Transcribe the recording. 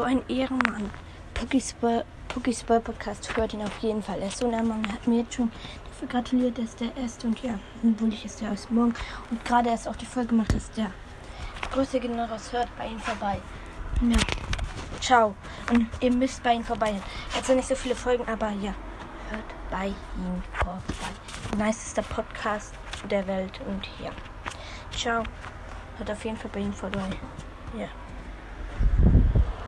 so ein Ehrenmann. Pookies Boy Podcast hört ihn auf jeden Fall. Er ist so ein Ehrenmann. Er hat mir jetzt schon dafür gratuliert, dass der erste und ja, obwohl ich es ja aus morgen und gerade erst auch die Folge gemacht, dass der Grüße gehen raus, hört bei ihm vorbei. Ja. Ciao. Und ihr müsst bei ihm vorbei. Er hat zwar nicht so viele Folgen, aber ja, hört bei ihm vorbei. Nicester Podcast der Welt und ja. Ciao. Hört auf jeden Fall bei ihm vorbei. Ja.